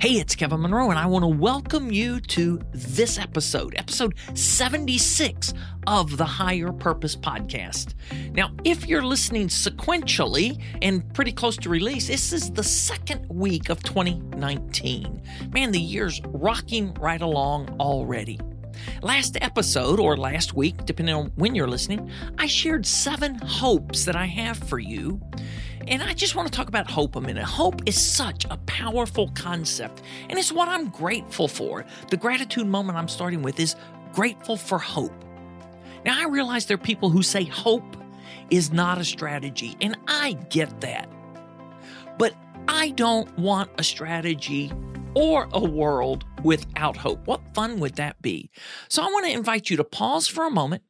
Hey, it's Kevin Monroe, and I want to welcome you to this episode, episode 76 of the Higher Purpose Podcast. Now, if you're listening sequentially and pretty close to release, this is the second week of 2019. Man, the year's rocking right along already. Last episode, or last week, depending on when you're listening, I shared seven hopes that I have for you. And I just want to talk about hope a minute. Hope is such a powerful concept, and it's what I'm grateful for. The gratitude moment I'm starting with is grateful for hope. Now, I realize there are people who say hope is not a strategy, and I get that. But I don't want a strategy or a world without hope. What fun would that be? So I want to invite you to pause for a moment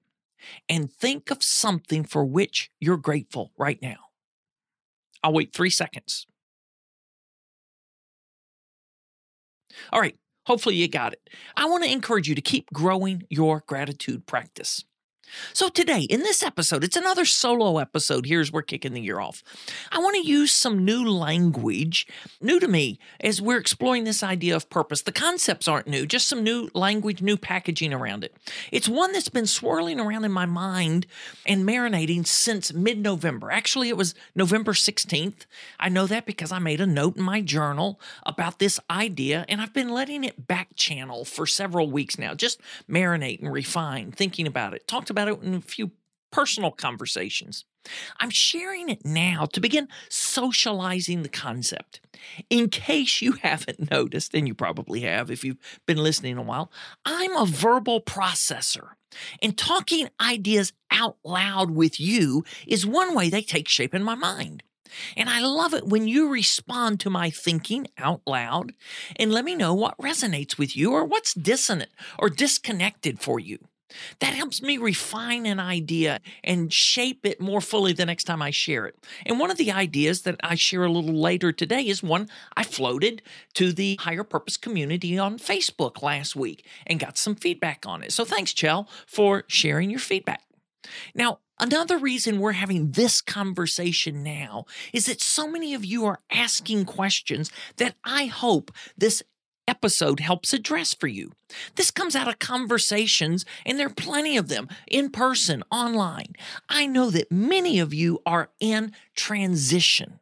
and think of something for which you're grateful right now. I'll wait three seconds. All right, hopefully you got it. I want to encourage you to keep growing your gratitude practice. So, today, in this episode, it's another solo episode. Here's we're kicking the year off. I want to use some new language, new to me, as we're exploring this idea of purpose. The concepts aren't new, just some new language, new packaging around it. It's one that's been swirling around in my mind and marinating since mid November. Actually, it was November 16th. I know that because I made a note in my journal about this idea, and I've been letting it back channel for several weeks now, just marinate and refine, thinking about it. Talked about about it in a few personal conversations. I'm sharing it now to begin socializing the concept. In case you haven't noticed, and you probably have if you've been listening a while, I'm a verbal processor. And talking ideas out loud with you is one way they take shape in my mind. And I love it when you respond to my thinking out loud and let me know what resonates with you or what's dissonant or disconnected for you. That helps me refine an idea and shape it more fully the next time I share it. And one of the ideas that I share a little later today is one I floated to the higher purpose community on Facebook last week and got some feedback on it. So thanks, Chell, for sharing your feedback. Now, Another reason we're having this conversation now is that so many of you are asking questions that I hope this episode helps address for you. This comes out of conversations, and there are plenty of them in person, online. I know that many of you are in transition.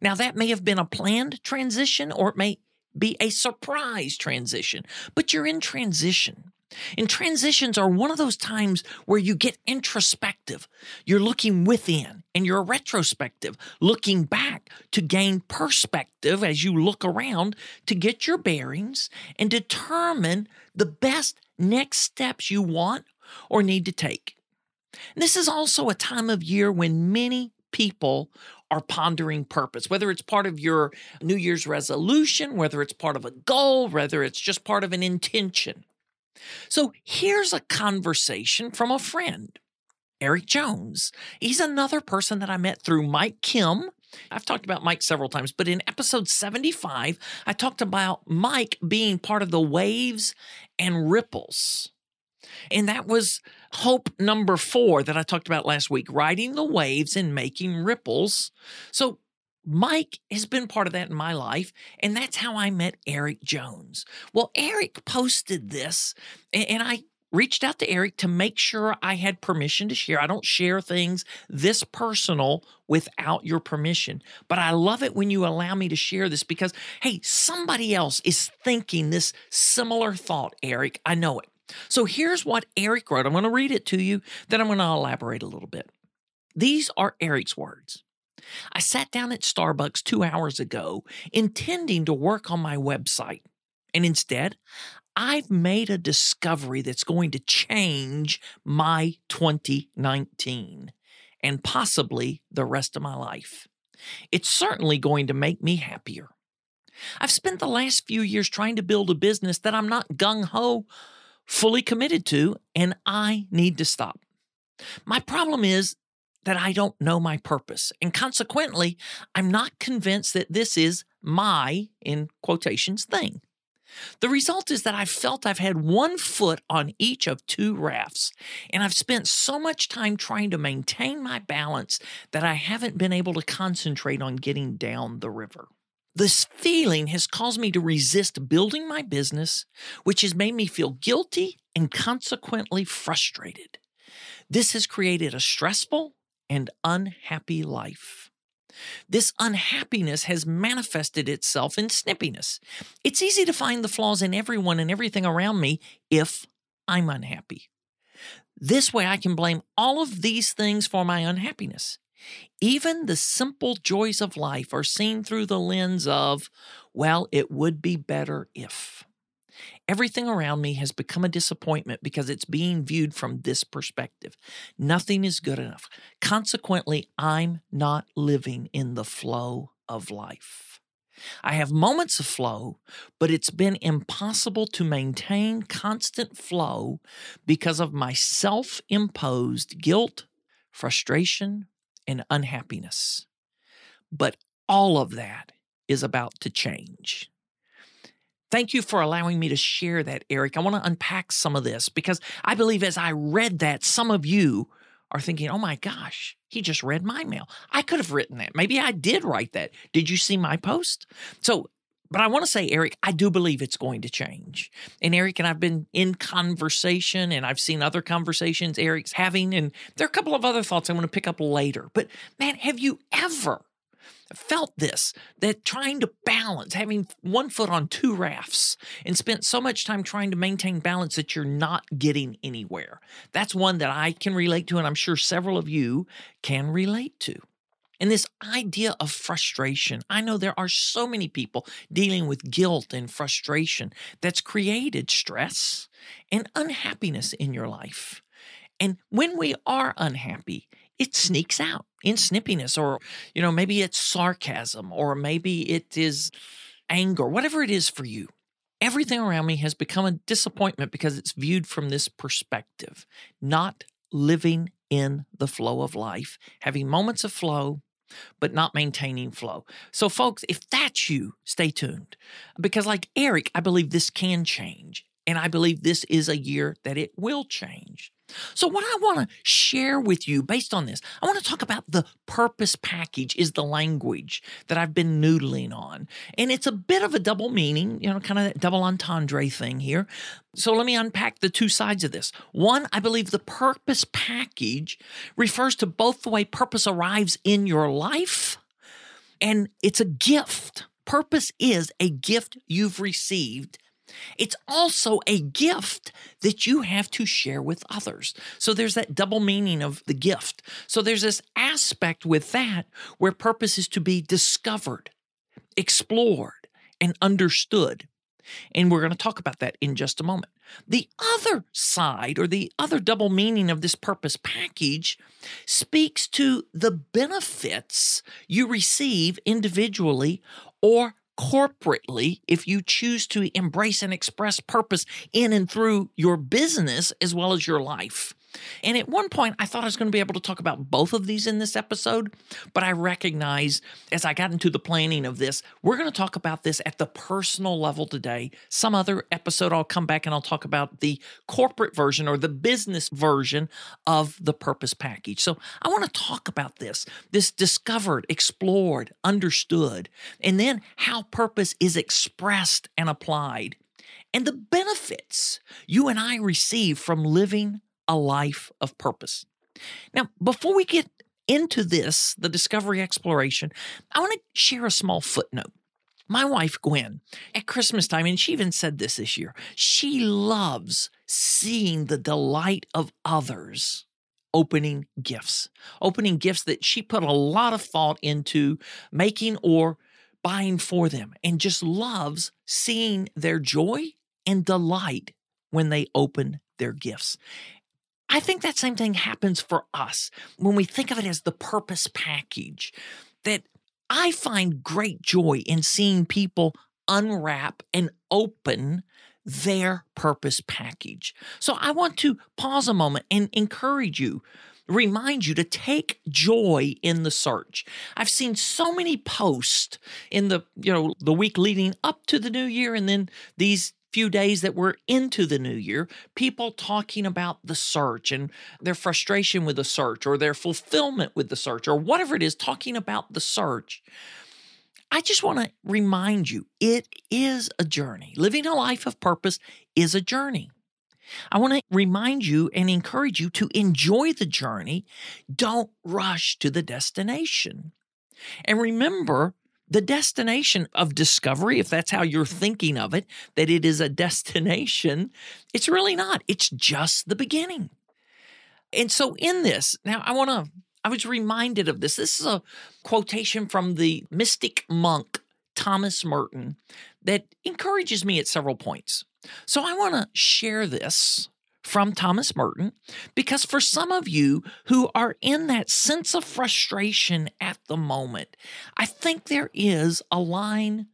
Now, that may have been a planned transition or it may be a surprise transition, but you're in transition. And transitions are one of those times where you get introspective. You're looking within and you're retrospective, looking back to gain perspective as you look around to get your bearings and determine the best next steps you want or need to take. And this is also a time of year when many people are pondering purpose, whether it's part of your New Year's resolution, whether it's part of a goal, whether it's just part of an intention. So here's a conversation from a friend, Eric Jones. He's another person that I met through Mike Kim. I've talked about Mike several times, but in episode 75, I talked about Mike being part of the waves and ripples. And that was hope number four that I talked about last week riding the waves and making ripples. So Mike has been part of that in my life, and that's how I met Eric Jones. Well, Eric posted this, and I reached out to Eric to make sure I had permission to share. I don't share things this personal without your permission, but I love it when you allow me to share this because, hey, somebody else is thinking this similar thought, Eric. I know it. So here's what Eric wrote. I'm going to read it to you, then I'm going to elaborate a little bit. These are Eric's words. I sat down at Starbucks two hours ago intending to work on my website. And instead, I've made a discovery that's going to change my 2019 and possibly the rest of my life. It's certainly going to make me happier. I've spent the last few years trying to build a business that I'm not gung ho fully committed to, and I need to stop. My problem is that I don't know my purpose. And consequently, I'm not convinced that this is my, in quotations, thing. The result is that I've felt I've had one foot on each of two rafts, and I've spent so much time trying to maintain my balance that I haven't been able to concentrate on getting down the river. This feeling has caused me to resist building my business, which has made me feel guilty and consequently frustrated. This has created a stressful and unhappy life. This unhappiness has manifested itself in snippiness. It's easy to find the flaws in everyone and everything around me if I'm unhappy. This way, I can blame all of these things for my unhappiness. Even the simple joys of life are seen through the lens of, well, it would be better if. Everything around me has become a disappointment because it's being viewed from this perspective. Nothing is good enough. Consequently, I'm not living in the flow of life. I have moments of flow, but it's been impossible to maintain constant flow because of my self imposed guilt, frustration, and unhappiness. But all of that is about to change. Thank you for allowing me to share that, Eric. I want to unpack some of this because I believe as I read that, some of you are thinking, oh my gosh, he just read my mail. I could have written that. Maybe I did write that. Did you see my post? So, but I want to say, Eric, I do believe it's going to change. And Eric and I've been in conversation and I've seen other conversations Eric's having. And there are a couple of other thoughts I want to pick up later. But man, have you ever felt this that trying to balance, having one foot on two rafts, and spent so much time trying to maintain balance that you're not getting anywhere. That's one that I can relate to, and I'm sure several of you can relate to. And this idea of frustration, I know there are so many people dealing with guilt and frustration that's created stress and unhappiness in your life. And when we are unhappy, it sneaks out in snippiness, or, you know, maybe it's sarcasm, or maybe it is anger, whatever it is for you. Everything around me has become a disappointment because it's viewed from this perspective, not living in the flow of life, having moments of flow, but not maintaining flow. So, folks, if that's you, stay tuned. Because, like Eric, I believe this can change. And I believe this is a year that it will change. So, what I want to share with you based on this, I want to talk about the purpose package, is the language that I've been noodling on. And it's a bit of a double meaning, you know, kind of that double entendre thing here. So, let me unpack the two sides of this. One, I believe the purpose package refers to both the way purpose arrives in your life and it's a gift. Purpose is a gift you've received it's also a gift that you have to share with others. So there's that double meaning of the gift. So there's this aspect with that where purpose is to be discovered, explored, and understood. And we're going to talk about that in just a moment. The other side, or the other double meaning of this purpose package, speaks to the benefits you receive individually or corporately if you choose to embrace and express purpose in and through your business as well as your life. And at one point, I thought I was going to be able to talk about both of these in this episode, but I recognize as I got into the planning of this, we're going to talk about this at the personal level today. Some other episode, I'll come back and I'll talk about the corporate version or the business version of the purpose package. So I want to talk about this this discovered, explored, understood, and then how purpose is expressed and applied. And the benefits you and I receive from living a life of purpose. Now, before we get into this, the discovery exploration, I want to share a small footnote. My wife, Gwen, at Christmas time, and she even said this this year, she loves seeing the delight of others opening gifts, opening gifts that she put a lot of thought into making or buying for them, and just loves seeing their joy and delight when they open their gifts. I think that same thing happens for us when we think of it as the purpose package. That I find great joy in seeing people unwrap and open their purpose package. So I want to pause a moment and encourage you remind you to take joy in the search. I've seen so many posts in the, you know, the week leading up to the new year and then these few days that we're into the new year, people talking about the search and their frustration with the search or their fulfillment with the search or whatever it is, talking about the search. I just want to remind you it is a journey. Living a life of purpose is a journey. I want to remind you and encourage you to enjoy the journey. Don't rush to the destination. And remember, the destination of discovery, if that's how you're mm-hmm. thinking of it, that it is a destination, it's really not. It's just the beginning. And so, in this, now I want to, I was reminded of this. This is a quotation from the mystic monk Thomas Merton that encourages me at several points. So I want to share this from Thomas Merton because for some of you who are in that sense of frustration at the moment, I think there is a line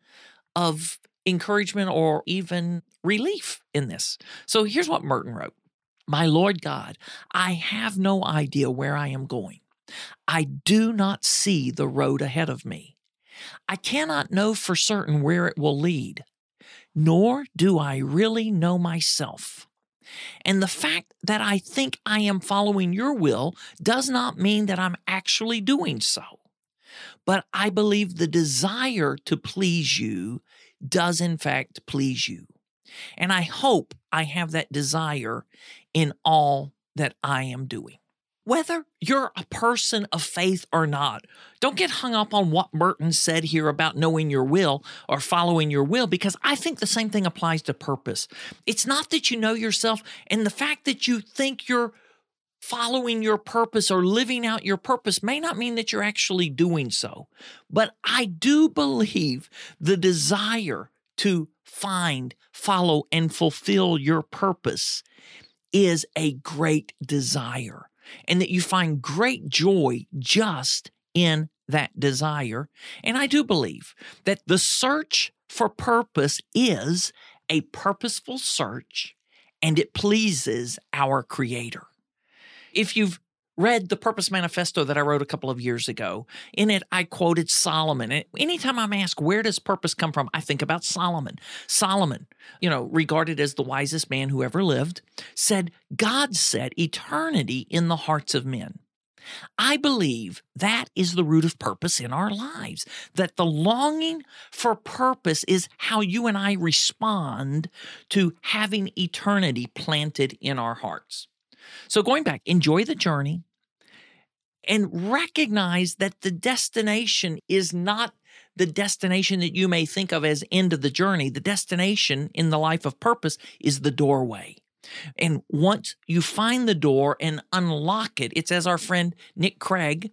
of encouragement or even relief in this. So here's what Merton wrote My Lord God, I have no idea where I am going. I do not see the road ahead of me. I cannot know for certain where it will lead nor do I really know myself. And the fact that I think I am following your will does not mean that I'm actually doing so. But I believe the desire to please you does, in fact, please you. And I hope I have that desire in all that I am doing whether you're a person of faith or not. Don't get hung up on what Merton said here about knowing your will or following your will, because I think the same thing applies to purpose. It's not that you know yourself, and the fact that you think you're following your purpose or living out your purpose may not mean that you're actually doing so. But I do believe the desire to find, follow, and fulfill your purpose is a great desire and that you find great joy just in that desire. And I do believe that the search for purpose is a purposeful search and it pleases our Creator. If you've read the Purpose Manifesto that I wrote a couple of years ago. In it, I quoted Solomon. And anytime I'm asked, where does purpose come from? I think about Solomon. Solomon, you know, regarded as the wisest man who ever lived, said, God set eternity in the hearts of men. I believe that is the root of purpose in our lives, that the longing for purpose is how you and I respond to having eternity planted in our hearts. So, going back, enjoy the journey and recognize that the destination is not the destination that you may think of as end of the journey. The destination in the life of purpose is the doorway. And once you find the door and unlock it, it's as our friend Nick Craig,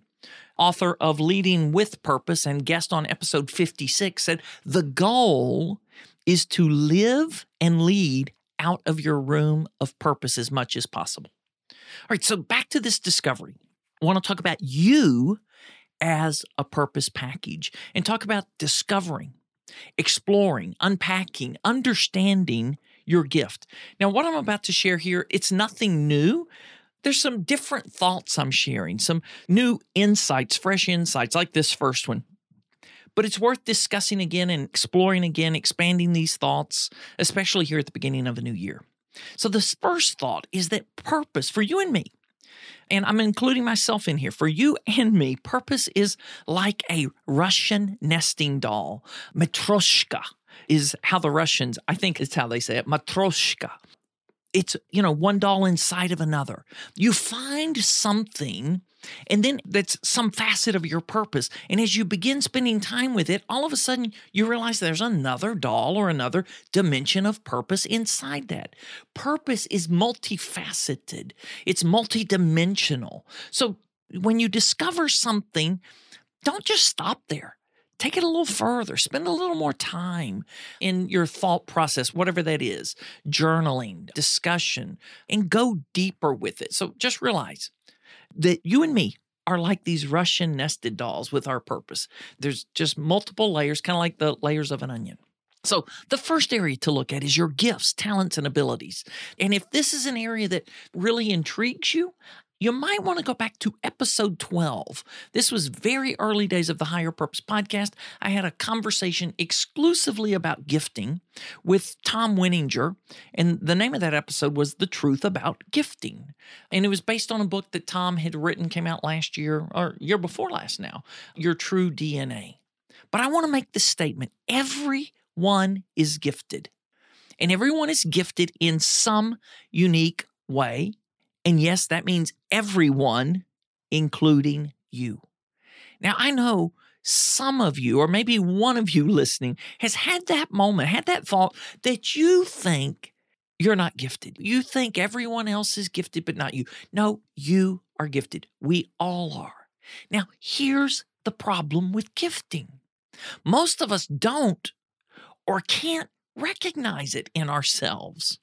author of Leading with Purpose and guest on episode 56, said the goal is to live and lead out of your room of purpose as much as possible. All right, so back to this discovery. I want to talk about you as a purpose package and talk about discovering, exploring, unpacking, understanding your gift. Now, what I'm about to share here, it's nothing new. There's some different thoughts I'm sharing, some new insights, fresh insights, like this first one. But it's worth discussing again and exploring again, expanding these thoughts, especially here at the beginning of a new year. So, this first thought is that purpose for you and me, and I'm including myself in here, for you and me, purpose is like a Russian nesting doll. Matroshka is how the Russians, I think it's how they say it, matroshka. It's, you know, one doll inside of another. You find something and then that's some facet of your purpose. And as you begin spending time with it, all of a sudden you realize there's another doll or another dimension of purpose inside that. Purpose is multifaceted, it's multidimensional. So when you discover something, don't just stop there. Take it a little further. Spend a little more time in your thought process, whatever that is, journaling, discussion, and go deeper with it. So just realize that you and me are like these Russian nested dolls with our purpose. There's just multiple layers, kind of like the layers of an onion. So, the first area to look at is your gifts, talents, and abilities. And if this is an area that really intrigues you, you might want to go back to episode 12. This was very early days of the Higher Purpose podcast. I had a conversation exclusively about gifting with Tom Winninger, and the name of that episode was The Truth About Gifting. And it was based on a book that Tom had written, came out last year, or year before last now, Your True DNA. But I want to make this statement everyone is gifted, and everyone is gifted in some unique way and yes, that means everyone, including you. Now, I know some of you, or maybe one of you listening, has had that moment, had that thought that you think you're not gifted. You think everyone else is gifted, but not you. No, you are gifted. We all are. Now, here's the problem with gifting most of us don't or can't recognize it in ourselves.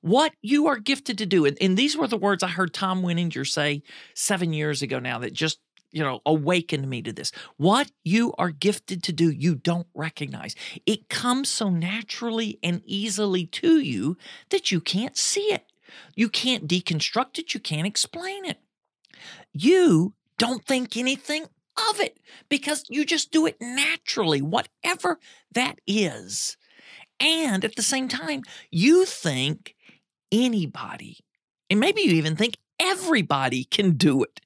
What you are gifted to do, and, and these were the words I heard Tom Winninger say seven years ago now that just you know, awakened me to this. What you are gifted to do, you don't recognize. It comes so naturally and easily to you that you can't see it. You can't deconstruct it. You can't explain it. You don't think anything of it because you just do it naturally, whatever that is. And at the same time, you think anybody, and maybe you even think everybody can do it.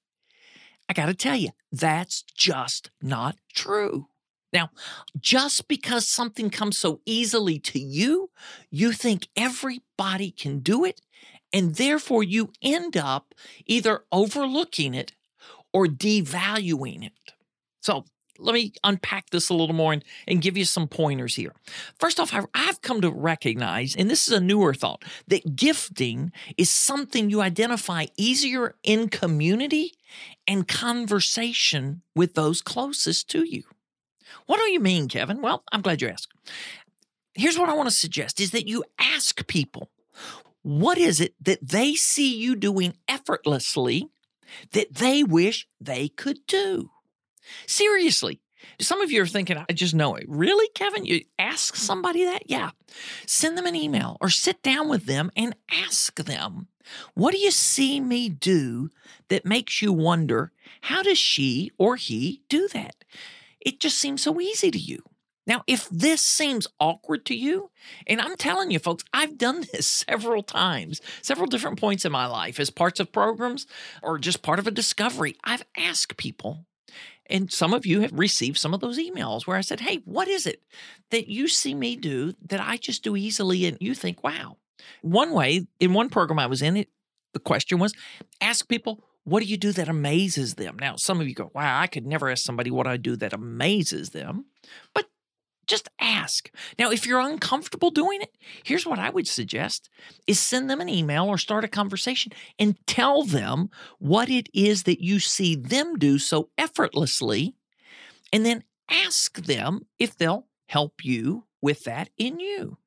I got to tell you, that's just not true. Now, just because something comes so easily to you, you think everybody can do it, and therefore you end up either overlooking it or devaluing it. So let me unpack this a little more and, and give you some pointers here. First off, I've come to recognize, and this is a newer thought, that gifting is something you identify easier in community and conversation with those closest to you. What do you mean, Kevin? Well, I'm glad you asked. Here's what I want to suggest is that you ask people, what is it that they see you doing effortlessly that they wish they could do? Seriously. Some of you are thinking, I just know it. Really, Kevin? You ask mm. somebody that? Yeah. Send them an email or sit down with them and ask them, what do you see me do that makes you wonder, how does she or he do that? It just seems so easy to you. Now, if this seems awkward to you, and I'm telling you, folks, I've done this several times, several different points in my life as parts of programs or just part of a discovery. I've asked people, and some of you have received some of those emails where I said, Hey, what is it that you see me do that I just do easily? And you think, wow. One way, in one program I was in, it, the question was ask people, what do you do that amazes them? Now, some of you go, wow, I could never ask somebody what I do that amazes them. But just ask. Now, if you're uncomfortable doing it, here's what I would suggest is send them an email or start a conversation and tell them what it is that you see them do so effortlessly and then ask them if they'll help you with that in you.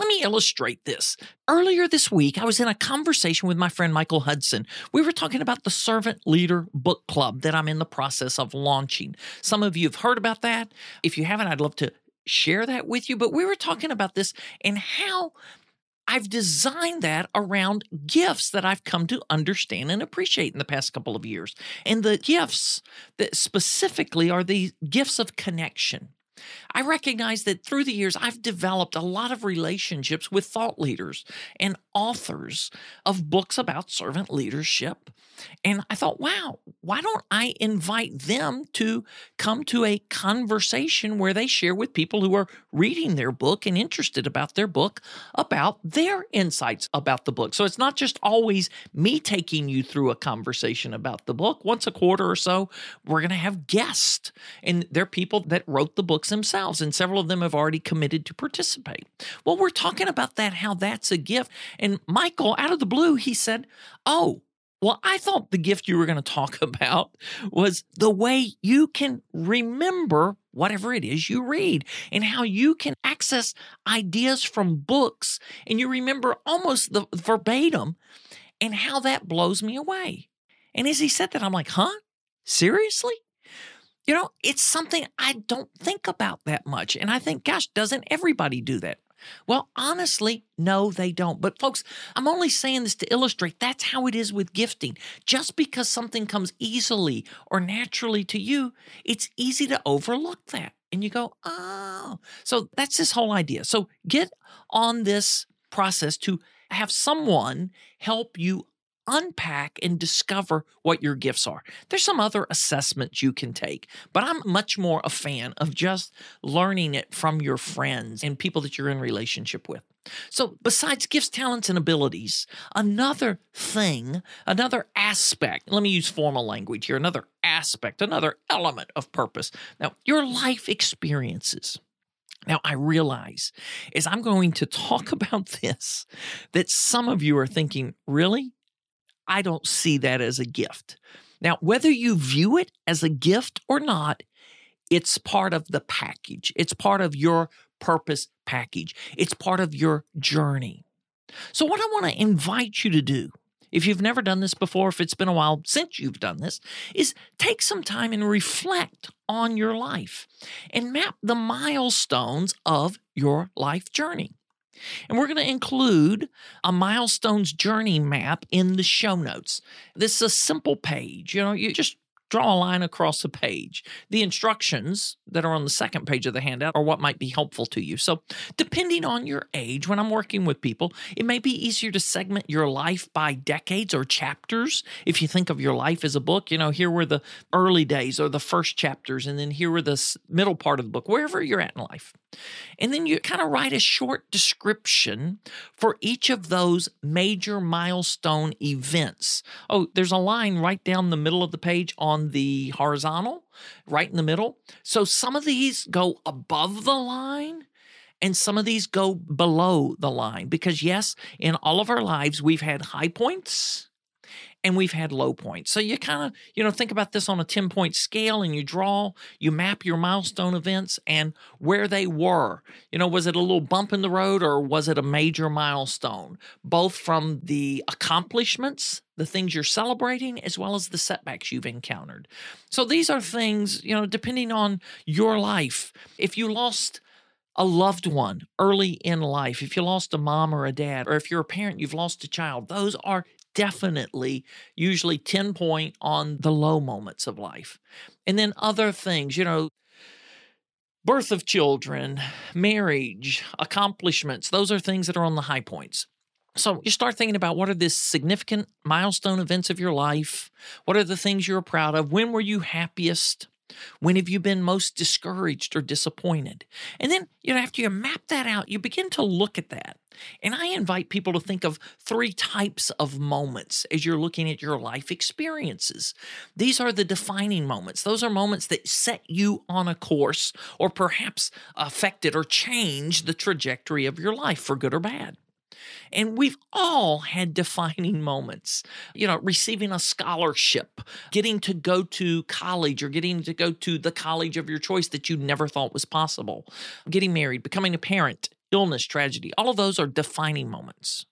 Let me illustrate this. Earlier this week, I was in a conversation with my friend Michael Hudson. We were talking about the Servant Leader Book Club that I'm in the process of launching. Some of you have heard about that. If you haven't, I'd love to share that with you, but we were talking about this and how I've designed that around gifts that I've come to understand and appreciate in the past couple of years. And the gifts that specifically are the gifts of connection. I recognize that through the years, I've developed a lot of relationships with thought leaders and authors of books about servant leadership. And I thought, wow, why don't I invite them to come to a conversation where they share with people who are reading their book and interested about their book about their insights about the book? So it's not just always me taking you through a conversation about the book. Once a quarter or so, we're going to have guests, and they're people that wrote the books themselves, and several of them have already committed to participate. Well, we're talking about that, how that's a gift. And Michael, out of the blue, he said, Oh, well, I thought the gift you were going to talk about was the way you can remember whatever it is you read and how you can access ideas from books and you remember almost the verbatim and how that blows me away. And as he said that, I'm like, huh? Seriously? You know, it's something I don't think about that much. And I think, gosh, doesn't everybody do that? Well, honestly, no, they don't. But folks, I'm only saying this to illustrate that's how it is with gifting. Just because something comes easily or naturally to you, it's easy to overlook that. And you go, oh. So that's this whole idea. So get on this process to have someone help you unpack and discover what your gifts are. There's some other assessments you can take, but I'm much more a fan of just learning it from your friends and people that you're in relationship with. So, besides gifts, talents, and abilities, another thing, another aspect, let me use formal language here, another aspect, another element of purpose. Now, your life experiences. Now, I realize as I'm going to talk about this that some of you are thinking, really? I don't see that as a gift. Now, whether you view it as a gift or not, it's part of the package. It's part of your purpose package. It's part of your journey. So, what I want to invite you to do, if you've never done this before, if it's been a while since you've done this, is take some time and reflect on your life and map the milestones of your life journey. And we're going to include a milestones journey map in the show notes. This is a simple page. You know, you just draw a line across a page. The instructions that are on the second page of the handout are what might be helpful to you. So, depending on your age, when I'm working with people, it may be easier to segment your life by decades or chapters. If you think of your life as a book, you know, here were the early days or the first chapters, and then here were the middle part of the book, wherever you're at in life. And then you kind of write a short description for each of those major milestone events. Oh, there's a line right down the middle of the page on the horizontal, right in the middle. So some of these go above the line and some of these go below the line because, yes, in all of our lives, we've had high points and we've had low points. So you kind of, you know, think about this on a 10 point scale and you draw, you map your milestone events and where they were. You know, was it a little bump in the road or was it a major milestone? Both from the accomplishments, the things you're celebrating, as well as the setbacks you've encountered. So these are things, you know, depending on your life. If you lost, a loved one early in life, if you lost a mom or a dad, or if you're a parent, you've lost a child, those are definitely usually 10 point on the low moments of life. And then other things, you know, birth of children, marriage, accomplishments, those are things that are on the high points. So you start thinking about what are the significant milestone events of your life? What are the things you're proud of? When were you happiest? When have you been most discouraged or disappointed? And then, you know, after you map that out, you begin to look at that. And I invite people to think of three types of moments as you're looking at your life experiences. These are the defining moments. Those are moments that set you on a course or perhaps affected or changed the trajectory of your life for good or bad. And we've all had defining moments, you know, receiving a scholarship, getting to go to college or getting to go to the college of your choice that you never thought was possible, getting married, becoming a parent, illness, tragedy. All of those are defining moments.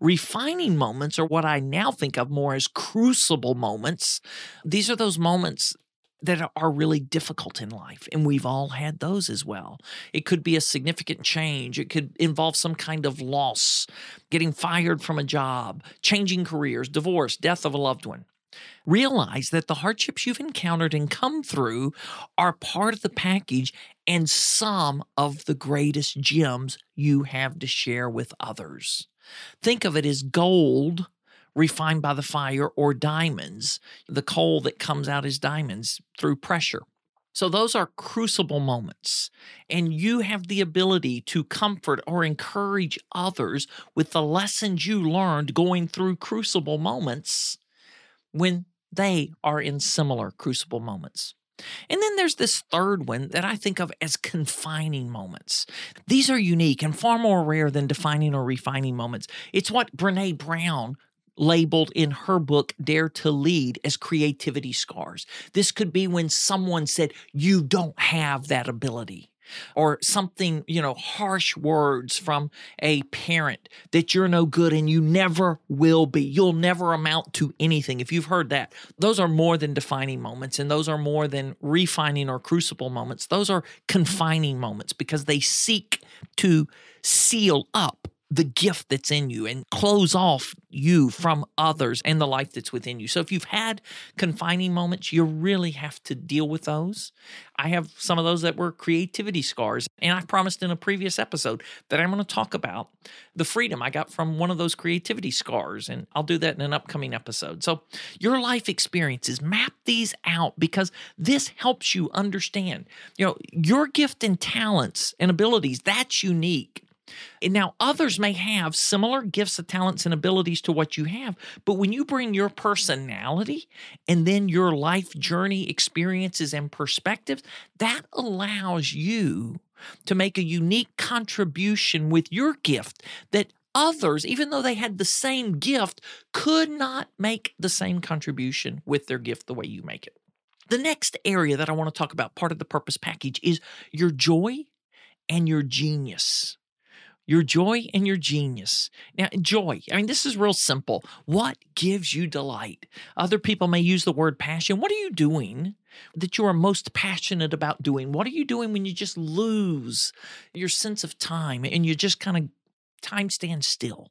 Refining moments are what I now think of more as crucible moments. These are those moments that are really difficult in life. And we've all had those as well. It could be a significant change, it could involve some kind of loss, getting fired from a job, changing careers, divorce, death of a loved one. Realize that the hardships you've encountered and come through are part of the package and some of the greatest gems you have to share with others. Think of it as gold refined by the fire, or diamonds, the coal that comes out as diamonds through pressure. So, those are crucible moments. And you have the ability to comfort or encourage others with the lessons you learned going through crucible moments when they are in similar crucible moments. And then there's this third one that I think of as confining moments. These are unique and far more rare than defining or refining moments. It's what Brene Brown labeled in her book, Dare to Lead, as creativity scars. This could be when someone said, You don't have that ability. Or something, you know, harsh words from a parent that you're no good and you never will be. You'll never amount to anything. If you've heard that, those are more than defining moments and those are more than refining or crucible moments. Those are confining moments because they seek to seal up the gift that's in you and close off you from others and the life that's within you. So if you've had confining moments, you really have to deal with those. I have some of those that were creativity scars. And I promised in a previous episode that I'm going to talk about the freedom I got from one of those creativity scars. And I'll do that in an upcoming episode. So your life experiences, map these out because this helps you understand, you know, your gift and talents and abilities, that's unique and now, others may have similar gifts, talents, and abilities to what you have, but when you bring your personality and then your life journey experiences and perspectives, that allows you to make a unique contribution with your gift that others, even though they had the same gift, could not make the same contribution with their gift the way you make it. The next area that I want to talk about, part of the purpose package, is your joy and your genius your joy and your genius. Now, joy, I mean, this is real simple. What gives you delight? Other people may use the word passion. What are you doing that you are most passionate about doing? What are you doing when you just lose your sense of time and you just kind of time stands still?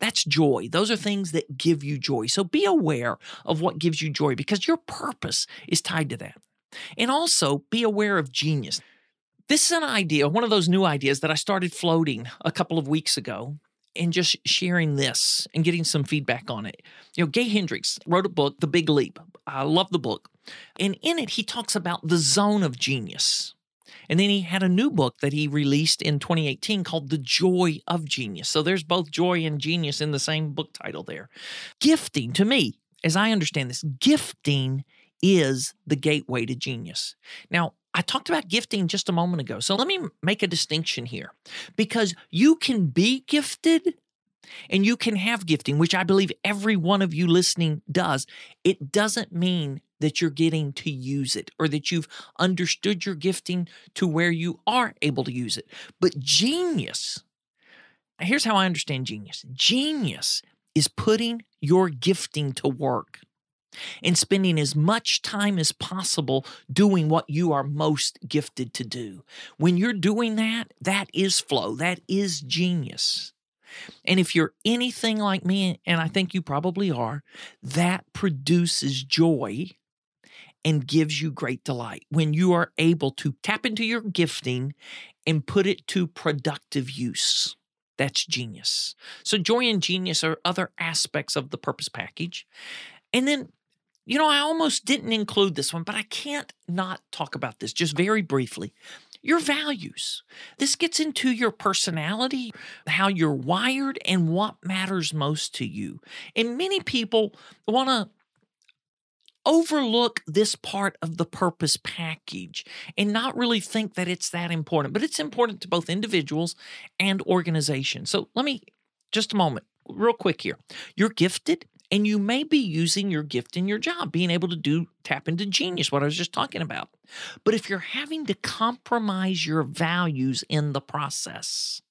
That's joy. Those are things that give you joy. So be aware of what gives you joy because your purpose is tied to that. And also be aware of genius. This is an idea, one of those new ideas that I started floating a couple of weeks ago and just sharing this and getting some feedback on it. You know, Gay Hendricks wrote a book, The Big Leap. I love the book. And in it, he talks about the zone of genius. And then he had a new book that he released in 2018 called The Joy of Genius. So there's both joy and genius in the same book title there. Gifting, to me, as I understand this, gifting is the gateway to genius. Now, I talked about gifting just a moment ago. So let me make a distinction here because you can be gifted and you can have gifting, which I believe every one of you listening does. It doesn't mean that you're getting to use it or that you've understood your gifting to where you are able to use it. But genius, here's how I understand genius genius is putting your gifting to work and spending as much time as possible doing what you are most gifted to do. When you're doing that, that is flow, that is genius. And if you're anything like me, and I think you probably are, that produces joy and gives you great delight when you are able to tap into your gifting and put it to productive use. That's genius. So, joy and genius are other aspects of the purpose package. And then you know, I almost didn't include this one, but I can't not talk about this just very briefly. Your values. This gets into your personality, how you're wired, and what matters most to you. And many people want to overlook this part of the purpose package and not really think that it's that important, but it's important to both individuals and organizations. So let me just a moment, real quick here. You're gifted and you may be using your gift in your job, being able to do tap into genius, what I was just talking about. But if you're having to compromise your values in the process,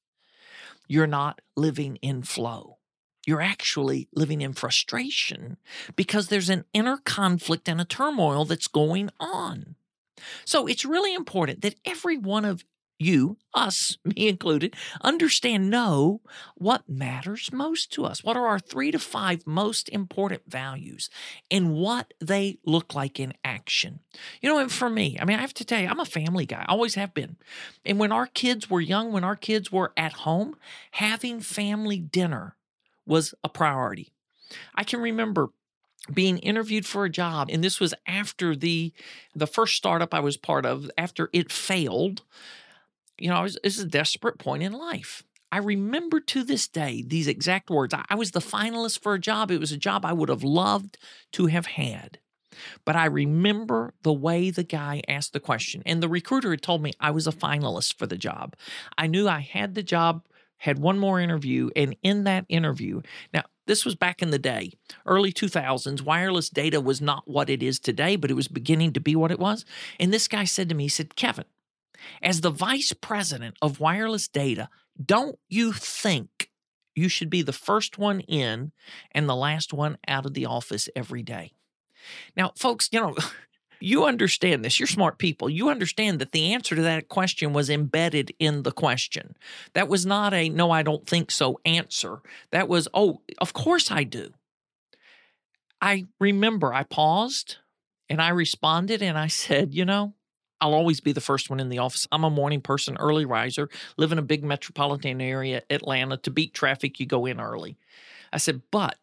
you're not living in flow. You're actually living in frustration because there's an inner conflict and a turmoil that's going on. So it's really important that every one of you, us, me included, understand, know what matters most to us. What are our three to five most important values and what they look like in action? You know, and for me, I mean, I have to tell you, I'm a family guy, always have been. And when our kids were young, when our kids were at home, having family dinner was a priority. I can remember being interviewed for a job and this was after the the first startup I was part of after it failed you know, I was, this is a desperate point in life. I remember to this day these exact words. I, I was the finalist for a job. It was a job I would have loved to have had. But I remember the way the guy asked the question. And the recruiter had told me I was a finalist for the job. I knew I had the job, had one more interview. And in that interview, now, this was back in the day, early 2000s. Wireless data was not what it is today, but it was beginning to be what it was. And this guy said to me, he said, Kevin, As the vice president of wireless data, don't you think you should be the first one in and the last one out of the office every day? Now, folks, you know, you understand this. You're smart people. You understand that the answer to that question was embedded in the question. That was not a no, I don't think so answer. That was, oh, of course I do. I remember I paused and I responded and I said, you know, I'll always be the first one in the office. I'm a morning person, early riser, live in a big metropolitan area, Atlanta. To beat traffic, you go in early. I said, but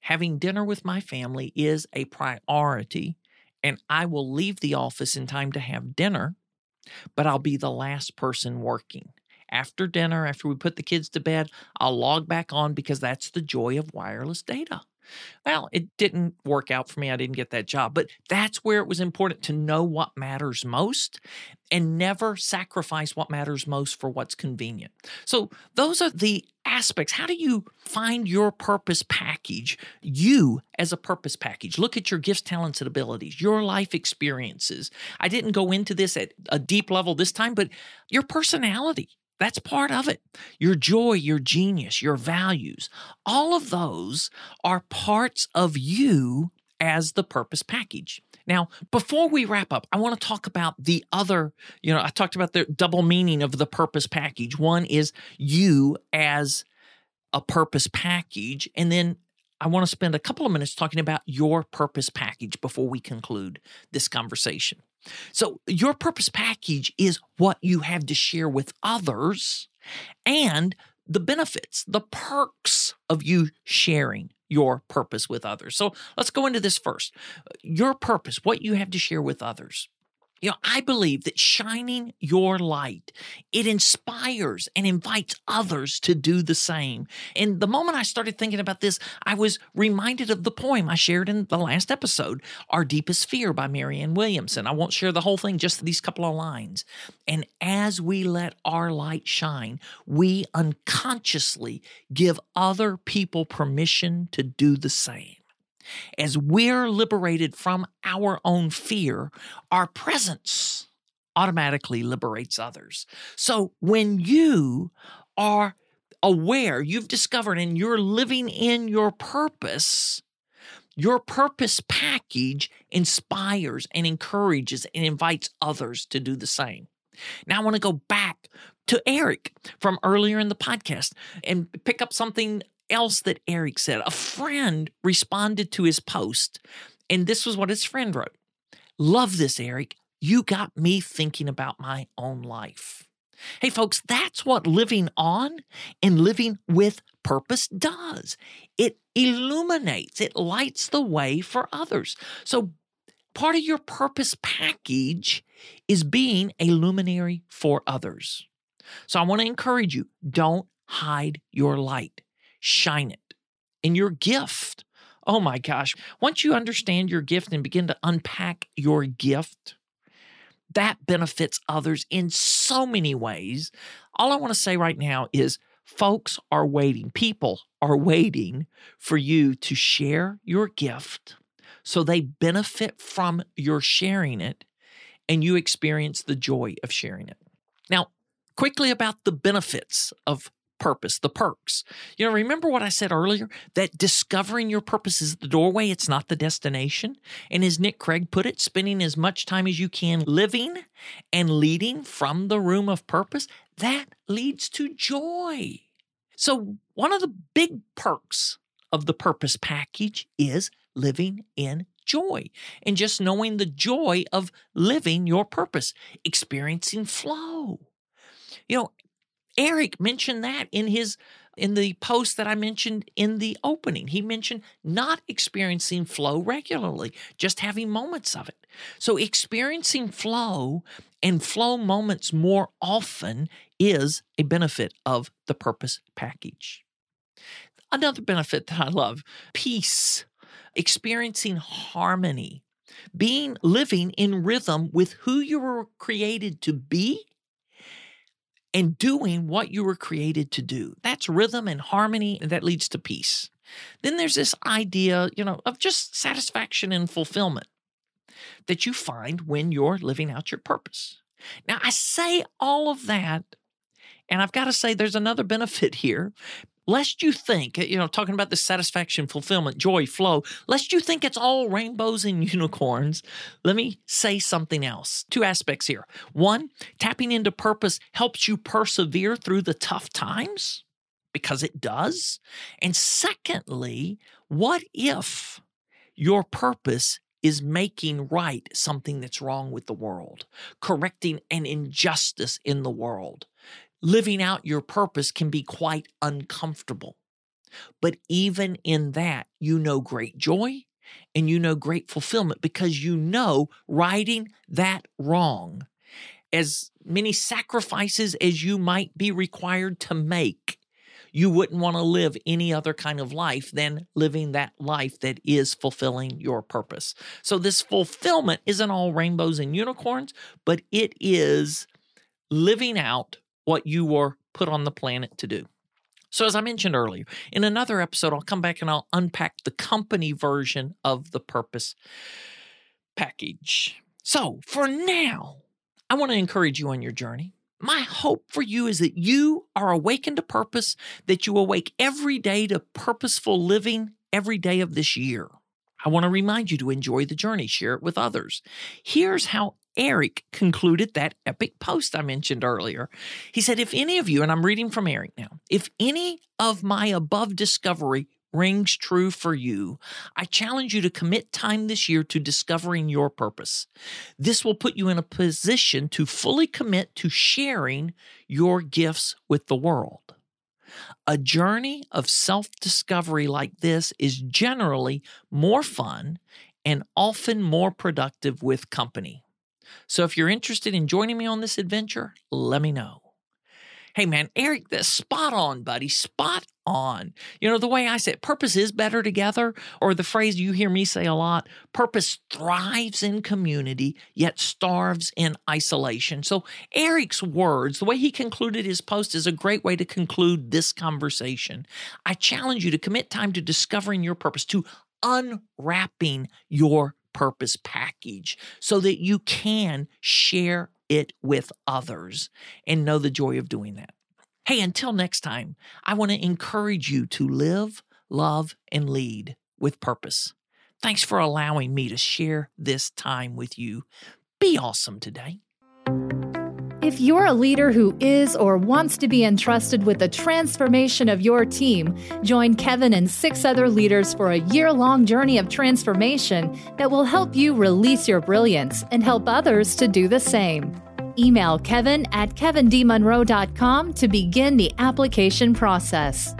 having dinner with my family is a priority, and I will leave the office in time to have dinner, but I'll be the last person working. After dinner, after we put the kids to bed, I'll log back on because that's the joy of wireless data. Well, it didn't work out for me. I didn't get that job. But that's where it was important to know what matters most and never sacrifice what matters most for what's convenient. So, those are the aspects. How do you find your purpose package? You as a purpose package. Look at your gifts, talents, and abilities, your life experiences. I didn't go into this at a deep level this time, but your personality that's part of it. Your joy, your genius, your values, all of those are parts of you as the purpose package. Now, before we wrap up, I want to talk about the other, you know, I talked about the double meaning of the purpose package. One is you as a purpose package, and then I want to spend a couple of minutes talking about your purpose package before we conclude this conversation. So, your purpose package is what you have to share with others and the benefits, the perks of you sharing your purpose with others. So, let's go into this first. Your purpose, what you have to share with others. You know, I believe that shining your light, it inspires and invites others to do the same. And the moment I started thinking about this, I was reminded of the poem I shared in the last episode, Our Deepest Fear by Marianne Williamson. I won't share the whole thing, just these couple of lines. And as we let our light shine, we unconsciously give other people permission to do the same. As we're liberated from our own fear, our presence automatically liberates others. So when you are aware, you've discovered, and you're living in your purpose, your purpose package inspires and encourages and invites others to do the same. Now, I want to go back to Eric from earlier in the podcast and pick up something else that Eric said. A friend responded to his post, and this was what his friend wrote Love this, Eric. You got me thinking about my own life. Hey, folks, that's what living on and living with purpose does. It illuminates, it lights the way for others. So, part of your purpose package is being a luminary for others. So, I want to encourage you don't hide your light shine it. in your gift, oh my gosh, once you understand your gift and begin to unpack your gift, that benefits others in so many ways. All I want to say right now is folks are waiting, people are waiting for you to share your gift so they benefit from your sharing it and you experience the joy of sharing it. Now, quickly about the benefits of purpose, the perks. You know, remember what I said earlier that discovering your purpose is the doorway, it's not the destination. And as Nick Craig put it, spending as much time as you can living and leading from the room of purpose, that leads to joy. So, one of the big perks of the purpose package is living in joy and just knowing the joy of living your purpose, experiencing flow. You know, Eric mentioned that in his in the post that I mentioned in the opening. He mentioned not experiencing flow regularly, just having moments of it. So experiencing flow and flow moments more often is a benefit of the purpose package. Another benefit that I love, peace, experiencing harmony, being living in rhythm with who you were created to be and doing what you were created to do. That's rhythm and harmony, and that leads to peace. Then there's this idea, you know, of just satisfaction and fulfillment that you find when you're living out your purpose. Now, I say all of that, and I've got to say there's another benefit here. Lest you think, you know, talking about the satisfaction, fulfillment, joy, flow, lest you think it's all rainbows and unicorns, let me say something else. Two aspects here. One, tapping into purpose helps you persevere through the tough times because it does. And secondly, what if your purpose is making right something that's wrong with the world, correcting an injustice in the world? Living out your purpose can be quite uncomfortable. But even in that, you know great joy and you know great fulfillment because you know righting that wrong, as many sacrifices as you might be required to make, you wouldn't want to live any other kind of life than living that life that is fulfilling your purpose. So, this fulfillment isn't all rainbows and unicorns, but it is living out what you were put on the planet to do. So, as I mentioned earlier, in another episode, I'll come back and I'll unpack the company version of the purpose package. So, for now, I want to encourage you on your journey. My hope for you is that you are awakened to purpose, that you awake every day to purposeful living every day of this year. I want to remind you to enjoy the journey, share it with others. Here's how Eric concluded that epic post I mentioned earlier. He said, If any of you, and I'm reading from Eric now, if any of my above discovery rings true for you, I challenge you to commit time this year to discovering your purpose. This will put you in a position to fully commit to sharing your gifts with the world. A journey of self discovery like this is generally more fun and often more productive with company. So if you're interested in joining me on this adventure, let me know. Hey man, Eric, that's spot on, buddy. Spot on. You know, the way I say it, purpose is better together, or the phrase you hear me say a lot purpose thrives in community, yet starves in isolation. So, Eric's words, the way he concluded his post, is a great way to conclude this conversation. I challenge you to commit time to discovering your purpose, to unwrapping your purpose package so that you can share it with others and know the joy of doing that. Hey, until next time, I want to encourage you to live, love, and lead with purpose. Thanks for allowing me to share this time with you. Be awesome today. If you're a leader who is or wants to be entrusted with the transformation of your team, join Kevin and six other leaders for a year long journey of transformation that will help you release your brilliance and help others to do the same. Email kevin at kevindmonroe.com to begin the application process.